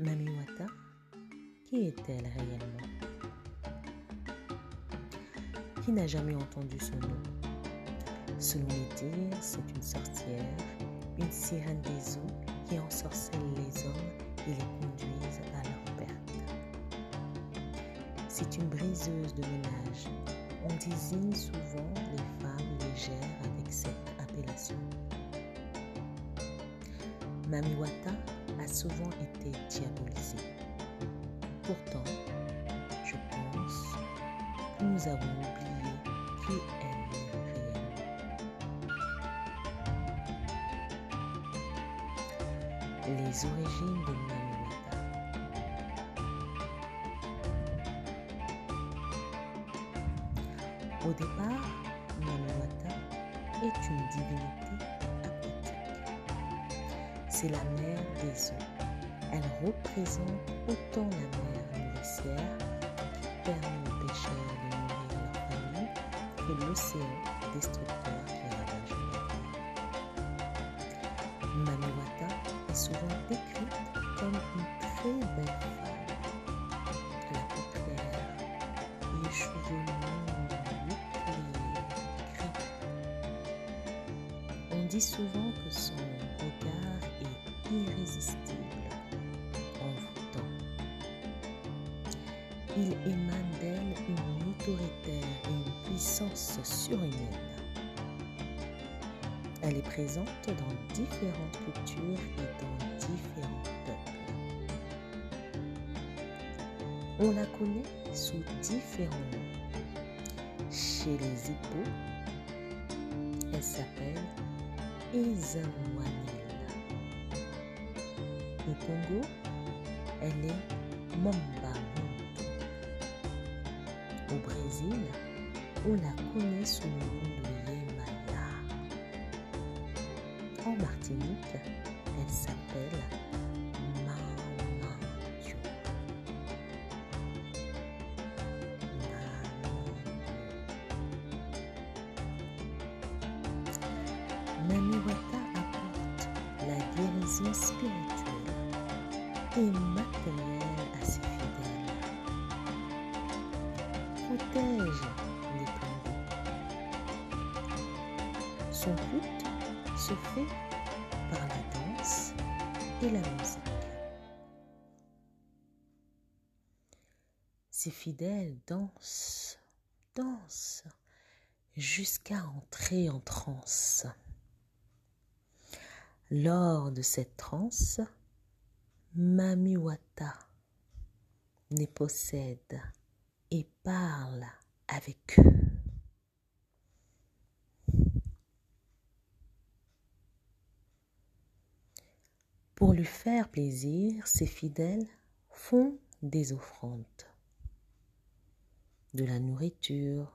Mami Wata, qui est-elle réellement? Qui n'a jamais entendu son nom? Selon les dires, c'est une sorcière, une sirène des eaux qui ensorcelle les hommes et les conduisent à leur perte. C'est une briseuse de ménage. On désigne souvent les femmes légères avec cette appellation. Mami Wata a souvent été diabolisée. Pourtant, je pense que nous avons oublié qui elle est réellement. Les origines de Mami Wata. Au départ, Mami Wata est une divinité. C'est la mère des eaux. Elle représente autant la mère nourricière qui permet aux pêcheurs de nourrir leur famille que l'océan destructeur qui ravage la terre. Mami Wata est souvent décrite comme une très belle femme. La longs, bouclés, gris. On dit souvent que son regard est irrésistible, envoûtant. Il émane d'elle une autorité et une puissance surhumaine. Elle est présente dans différentes cultures et dans différents peuples. On la connaît sous différents noms. Chez les Ipo, elle s'appelle Ezawanel. Au Congo, elle est Mamba Au Brésil, on la connaît sous le nom de Yemaya. En Martinique, elle s'appelle Mamandio. Mami Wata apporte la guérison spirituelle et matérielle à ses fidèles. Protège les d'eau. Son culte se fait par la danse et la musique. Ses fidèles dansent, dansent jusqu'à entrer en transe. Lors de cette transe, Mami Wata les possède et parle avec eux. Pour lui faire plaisir, ses fidèles font des offrandes, de la nourriture,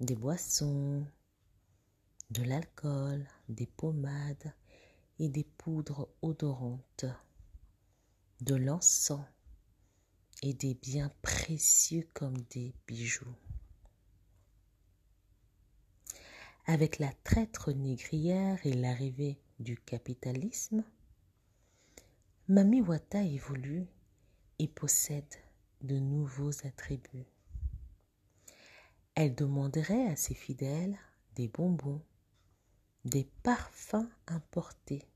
des boissons, de l'alcool, des pommades et des poudres odorantes, de l'encens et des biens précieux comme des bijoux. Avec la traître négrière et l'arrivée du capitalisme, Mami Wata évolue et possède de nouveaux attributs. Elle demanderait à ses fidèles des bonbons, des parfums importés,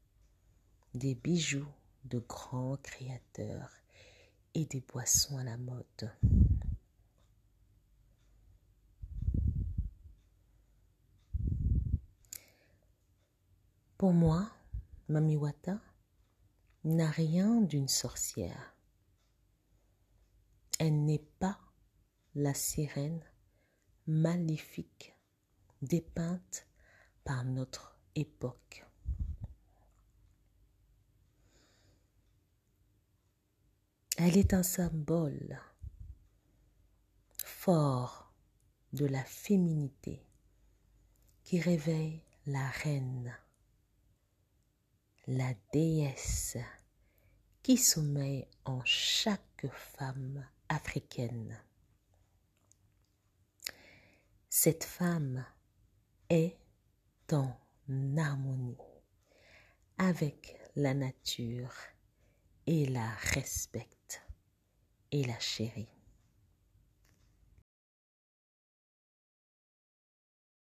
des bijoux de grands créateurs et des boissons à la mode. Pour moi, Mami Wata n'a rien d'une sorcière. Elle n'est pas la sirène maléfique dépeinte par notre époque. Elle est un symbole fort de la féminité qui réveille la reine, la déesse qui sommeille en chaque femme africaine. Cette femme est en harmonie avec la nature et la respecte et la chérit.